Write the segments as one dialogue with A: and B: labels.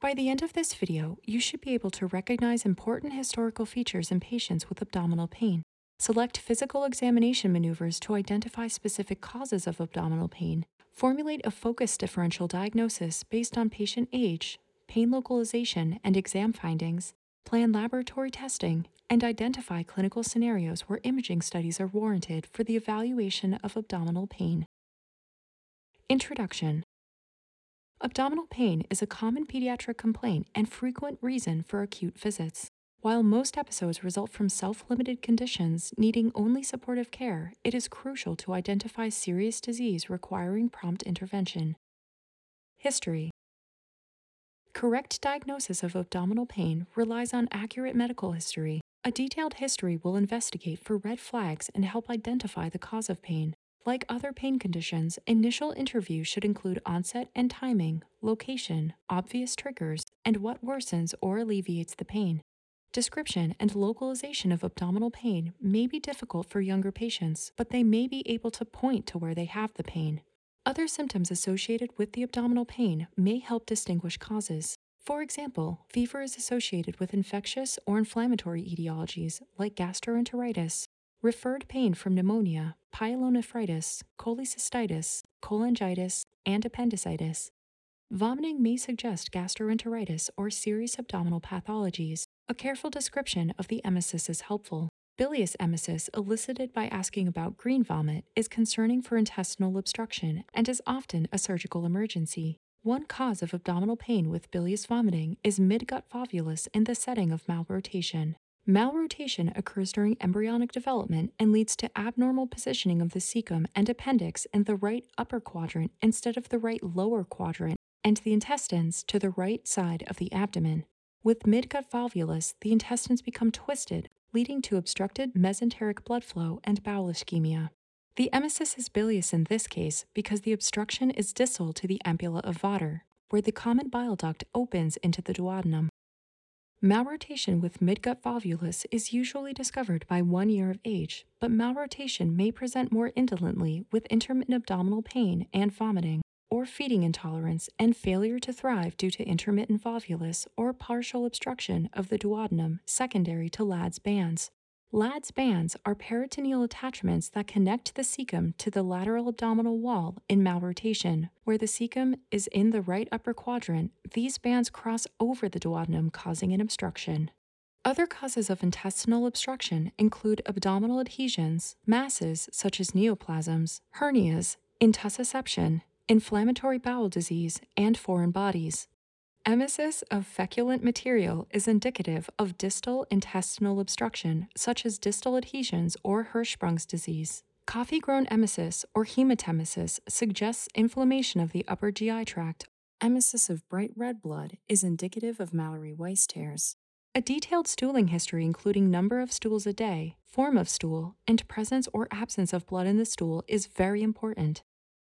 A: By the end of this video, you should be able to recognize important historical features in patients with abdominal pain, select physical examination maneuvers to identify specific causes of abdominal pain, formulate a focused differential diagnosis based on patient age, pain localization, and exam findings, plan laboratory testing, and identify clinical scenarios where imaging studies are warranted for the evaluation of abdominal pain. Introduction Abdominal pain is a common pediatric complaint and frequent reason for acute visits. While most episodes result from self limited conditions needing only supportive care, it is crucial to identify serious disease requiring prompt intervention. History Correct diagnosis of abdominal pain relies on accurate medical history. A detailed history will investigate for red flags and help identify the cause of pain. Like other pain conditions, initial interview should include onset and timing, location, obvious triggers, and what worsens or alleviates the pain. Description and localization of abdominal pain may be difficult for younger patients, but they may be able to point to where they have the pain. Other symptoms associated with the abdominal pain may help distinguish causes. For example, fever is associated with infectious or inflammatory etiologies like gastroenteritis, referred pain from pneumonia, pyelonephritis, cholecystitis, cholangitis, and appendicitis. Vomiting may suggest gastroenteritis or serious abdominal pathologies. A careful description of the emesis is helpful. Bilious emesis, elicited by asking about green vomit, is concerning for intestinal obstruction and is often a surgical emergency. One cause of abdominal pain with bilious vomiting is midgut volvulus in the setting of malrotation. Malrotation occurs during embryonic development and leads to abnormal positioning of the cecum and appendix in the right upper quadrant instead of the right lower quadrant, and the intestines to the right side of the abdomen. With midgut volvulus, the intestines become twisted, leading to obstructed mesenteric blood flow and bowel ischemia. The emesis is bilious in this case because the obstruction is distal to the ampulla of Vater, where the common bile duct opens into the duodenum. Malrotation with midgut volvulus is usually discovered by one year of age, but malrotation may present more indolently with intermittent abdominal pain and vomiting, or feeding intolerance and failure to thrive due to intermittent volvulus or partial obstruction of the duodenum secondary to Ladd's bands. Ladd's bands are peritoneal attachments that connect the cecum to the lateral abdominal wall in malrotation. Where the cecum is in the right upper quadrant, these bands cross over the duodenum, causing an obstruction. Other causes of intestinal obstruction include abdominal adhesions, masses such as neoplasms, hernias, intussusception, inflammatory bowel disease, and foreign bodies. Emesis of feculent material is indicative of distal intestinal obstruction, such as distal adhesions or Hirschsprung's disease. Coffee ground emesis or hematemesis suggests inflammation of the upper GI tract. Emesis of bright red blood is indicative of Mallory Weiss tears. A detailed stooling history, including number of stools a day, form of stool, and presence or absence of blood in the stool, is very important.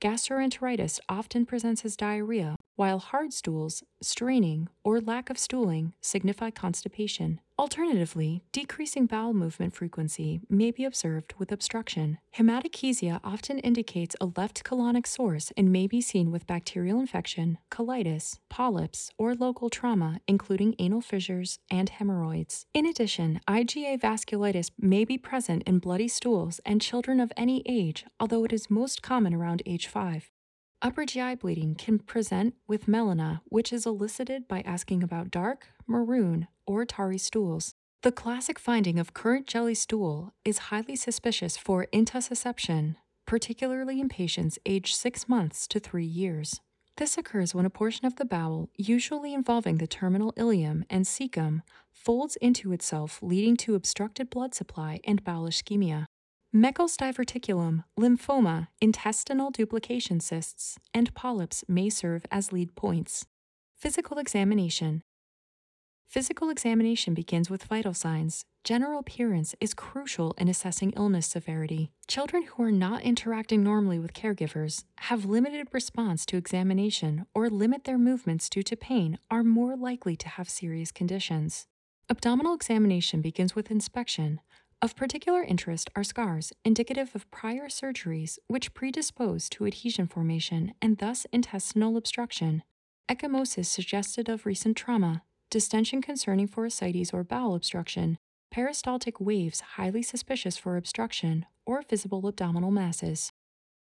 A: Gastroenteritis often presents as diarrhea, while hard stools, straining, or lack of stooling signify constipation. Alternatively, decreasing bowel movement frequency may be observed with obstruction. Hematochezia often indicates a left colonic source and may be seen with bacterial infection, colitis, polyps, or local trauma, including anal fissures and hemorrhoids. In addition, IgA vasculitis may be present in bloody stools and children of any age, although it is most common around age 5. Upper GI bleeding can present with melena, which is elicited by asking about dark, maroon, or tarry stools. The classic finding of currant jelly stool is highly suspicious for intussusception, particularly in patients aged 6 months to 3 years. This occurs when a portion of the bowel, usually involving the terminal ileum and cecum, folds into itself, leading to obstructed blood supply and bowel ischemia. Meckel's diverticulum, lymphoma, intestinal duplication cysts, and polyps may serve as lead points. Physical examination. Physical examination begins with vital signs. General appearance is crucial in assessing illness severity. Children who are not interacting normally with caregivers, have limited response to examination, or limit their movements due to pain are more likely to have serious conditions. Abdominal examination begins with inspection. Of particular interest are scars, indicative of prior surgeries, which predispose to adhesion formation and thus intestinal obstruction. Ecchymosis suggested of recent trauma, distension concerning for ascites or bowel obstruction, peristaltic waves highly suspicious for obstruction, or visible abdominal masses.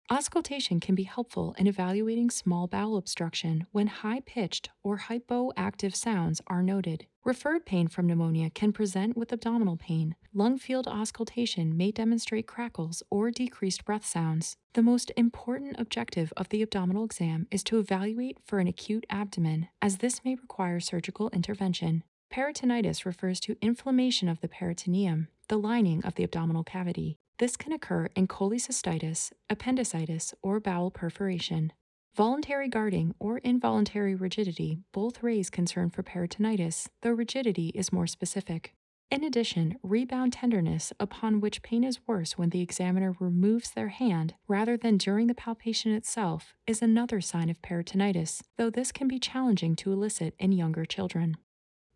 A: Auscultation can be helpful in evaluating small bowel obstruction when high pitched or hypoactive sounds are noted. Referred pain from pneumonia can present with abdominal pain. Lung field auscultation may demonstrate crackles or decreased breath sounds. The most important objective of the abdominal exam is to evaluate for an acute abdomen, as this may require surgical intervention. Peritonitis refers to inflammation of the peritoneum, the lining of the abdominal cavity. This can occur in cholecystitis, appendicitis, or bowel perforation. Voluntary guarding or involuntary rigidity both raise concern for peritonitis, though rigidity is more specific. In addition, rebound tenderness, upon which pain is worse when the examiner removes their hand rather than during the palpation itself, is another sign of peritonitis, though this can be challenging to elicit in younger children.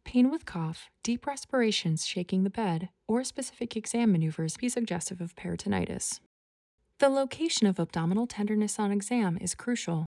A: Pain with cough, deep respirations shaking the bed, or specific exam maneuvers be suggestive of peritonitis. The location of abdominal tenderness on exam is crucial.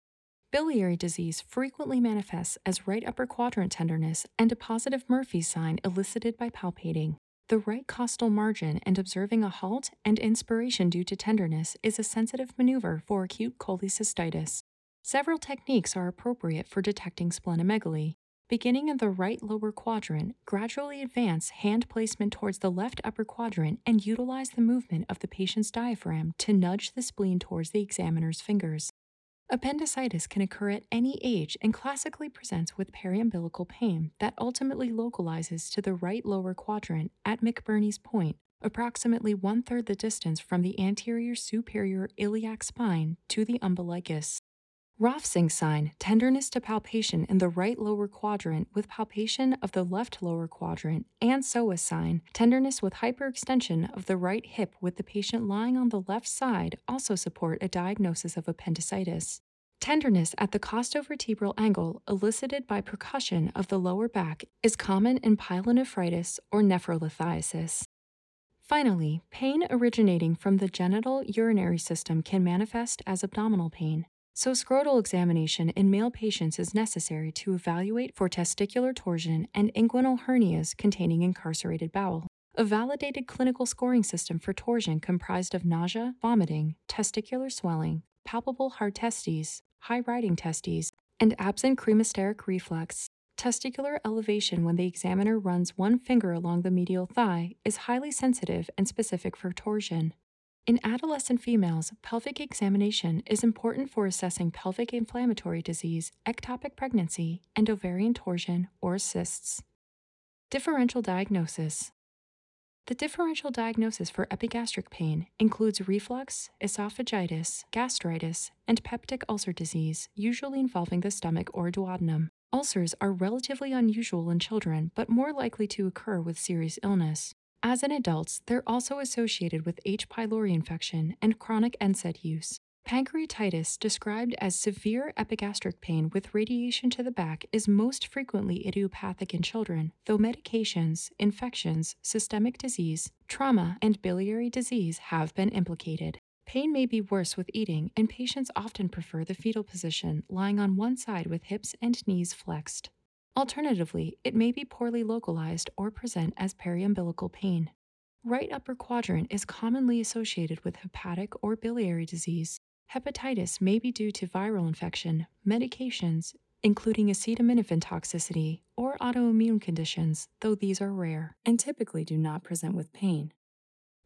A: Biliary disease frequently manifests as right upper quadrant tenderness and a positive Murphy sign elicited by palpating. The right costal margin and observing a halt and inspiration due to tenderness is a sensitive maneuver for acute cholecystitis. Several techniques are appropriate for detecting splenomegaly, Beginning in the right lower quadrant, gradually advance hand placement towards the left upper quadrant and utilize the movement of the patient's diaphragm to nudge the spleen towards the examiner's fingers. Appendicitis can occur at any age and classically presents with periumbilical pain that ultimately localizes to the right lower quadrant at McBurney's point, approximately one third the distance from the anterior superior iliac spine to the umbilicus. Rovsing sign, tenderness to palpation in the right lower quadrant with palpation of the left lower quadrant, and psoas sign, tenderness with hyperextension of the right hip with the patient lying on the left side also support a diagnosis of appendicitis. Tenderness at the costovertebral angle elicited by percussion of the lower back is common in pyelonephritis or nephrolithiasis. Finally, pain originating from the genital urinary system can manifest as abdominal pain. So, scrotal examination in male patients is necessary to evaluate for testicular torsion and inguinal hernias containing incarcerated bowel. A validated clinical scoring system for torsion comprised of nausea, vomiting, testicular swelling, palpable hard testes, high riding testes, and absent cremasteric reflex. Testicular elevation when the examiner runs one finger along the medial thigh is highly sensitive and specific for torsion. In adolescent females, pelvic examination is important for assessing pelvic inflammatory disease, ectopic pregnancy, and ovarian torsion or cysts. Differential diagnosis. The differential diagnosis for epigastric pain includes reflux, esophagitis, gastritis, and peptic ulcer disease, usually involving the stomach or duodenum. Ulcers are relatively unusual in children, but more likely to occur with serious illness. As in adults, they're also associated with H. pylori infection and chronic NSAID use. Pancreatitis, described as severe epigastric pain with radiation to the back, is most frequently idiopathic in children, though medications, infections, systemic disease, trauma, and biliary disease have been implicated. Pain may be worse with eating, and patients often prefer the fetal position, lying on one side with hips and knees flexed. Alternatively, it may be poorly localized or present as periumbilical pain. Right upper quadrant is commonly associated with hepatic or biliary disease. Hepatitis may be due to viral infection, medications, including acetaminophen toxicity, or autoimmune conditions, though these are rare and typically do not present with pain.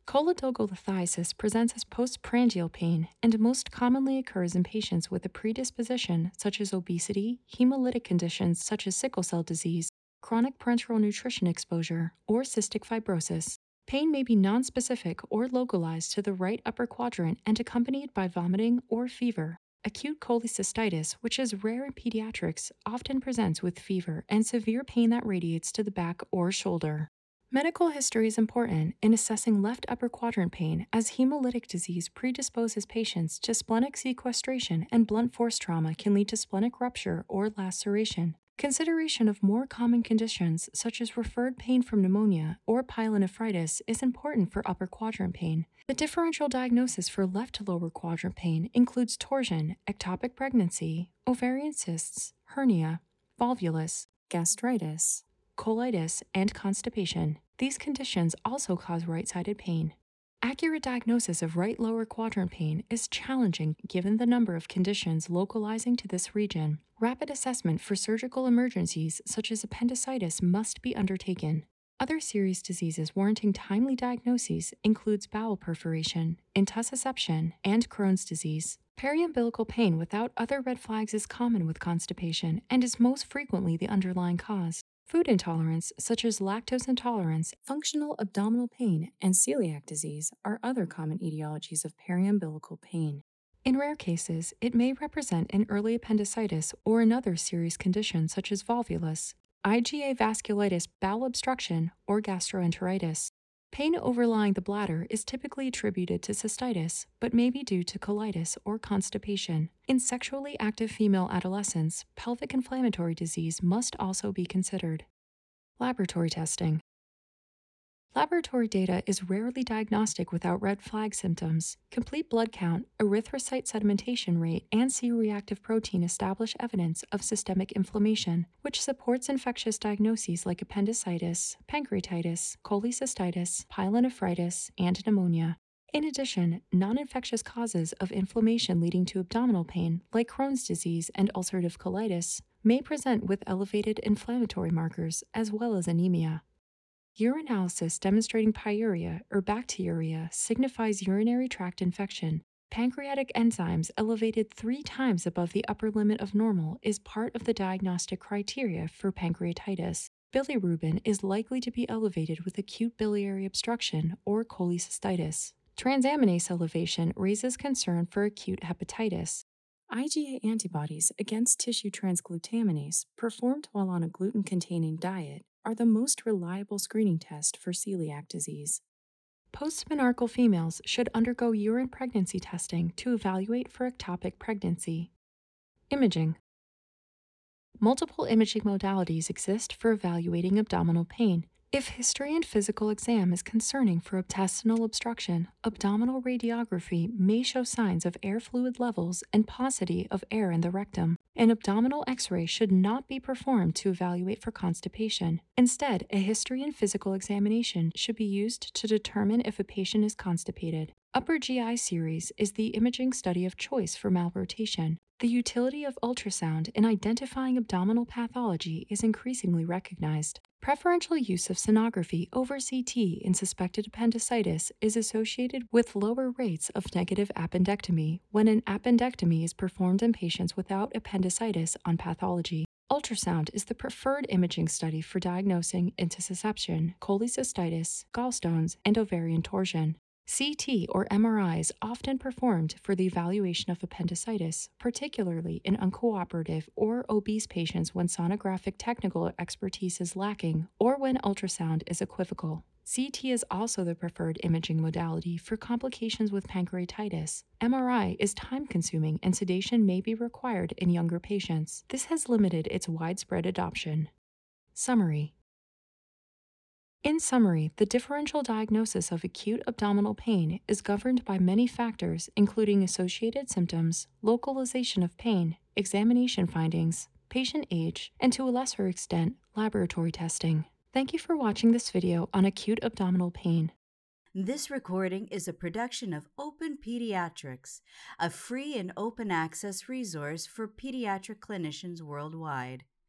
A: Choledocholithiasis presents as postprandial pain and most commonly occurs in patients with a predisposition such as obesity, hemolytic conditions such as sickle cell disease, chronic parenteral nutrition exposure, or cystic fibrosis. Pain may be nonspecific or localized to the right upper quadrant and accompanied by vomiting or fever. acute cholecystitis, which is rare in pediatrics, often presents with fever and severe pain that radiates to the back or shoulder. Medical history is important in assessing left upper quadrant pain as hemolytic disease predisposes patients to splenic sequestration and blunt force trauma can lead to splenic rupture or laceration. Consideration of more common conditions such as referred pain from pneumonia or pyelonephritis is important for upper quadrant pain. The differential diagnosis for left to lower quadrant pain includes torsion, ectopic pregnancy, ovarian cysts, hernia, volvulus, gastritis, colitis, and constipation. These conditions also cause right sided pain. Accurate diagnosis of right lower quadrant pain is challenging given the number of conditions localizing to this region. Rapid assessment for surgical emergencies such as appendicitis must be undertaken. Other serious diseases warranting timely diagnoses includes bowel perforation, intussusception, and Crohn's disease. Periumbilical pain without other red flags is common with constipation and is most frequently the underlying cause. Food intolerance, such as lactose intolerance, functional abdominal pain, and celiac disease, are other common etiologies of periumbilical pain. In rare cases, it may represent an early appendicitis or another serious condition such as volvulus, IgA vasculitis, bowel obstruction, or gastroenteritis. Pain overlying the bladder is typically attributed to cystitis, but may be due to colitis or constipation. In sexually active female adolescents, pelvic inflammatory disease must also be considered. Laboratory testing. Laboratory data is rarely diagnostic without red flag symptoms. Complete blood count, erythrocyte sedimentation rate, and C reactive protein establish evidence of systemic inflammation, which supports infectious diagnoses like appendicitis, pancreatitis, cholecystitis, pyelonephritis, and pneumonia. In addition, non infectious causes of inflammation leading to abdominal pain, like Crohn's disease and ulcerative colitis, may present with elevated inflammatory markers as well as anemia. Urinalysis demonstrating pyuria or bacteriuria signifies urinary tract infection. Pancreatic enzymes elevated three times above the upper limit of normal is part of the diagnostic criteria for pancreatitis. Bilirubin is likely to be elevated with acute biliary obstruction or cholecystitis. Transaminase elevation raises concern for acute hepatitis. IgA antibodies against tissue transglutaminase performed while on a gluten containing diet are the most reliable screening test for celiac disease. Postmenarchal females should undergo urine pregnancy testing to evaluate for ectopic pregnancy. Imaging Multiple imaging modalities exist for evaluating abdominal pain, if history and physical exam is concerning for intestinal obstruction, abdominal radiography may show signs of air fluid levels and paucity of air in the rectum. An abdominal x ray should not be performed to evaluate for constipation. Instead, a history and physical examination should be used to determine if a patient is constipated. Upper GI series is the imaging study of choice for malrotation. The utility of ultrasound in identifying abdominal pathology is increasingly recognized. Preferential use of sonography over CT in suspected appendicitis is associated with lower rates of negative appendectomy when an appendectomy is performed in patients without appendicitis on pathology. Ultrasound is the preferred imaging study for diagnosing intussusception, cholecystitis, gallstones, and ovarian torsion. CT or MRIs often performed for the evaluation of appendicitis, particularly in uncooperative or obese patients when sonographic technical expertise is lacking or when ultrasound is equivocal. CT is also the preferred imaging modality for complications with pancreatitis. MRI is time consuming and sedation may be required in younger patients. This has limited its widespread adoption. Summary in summary, the differential diagnosis of acute abdominal pain is governed by many factors, including associated symptoms, localization of pain, examination findings, patient age, and to a lesser extent, laboratory testing. Thank you for watching this video on acute abdominal pain.
B: This recording is a production of Open Pediatrics, a free and open access resource for pediatric clinicians worldwide.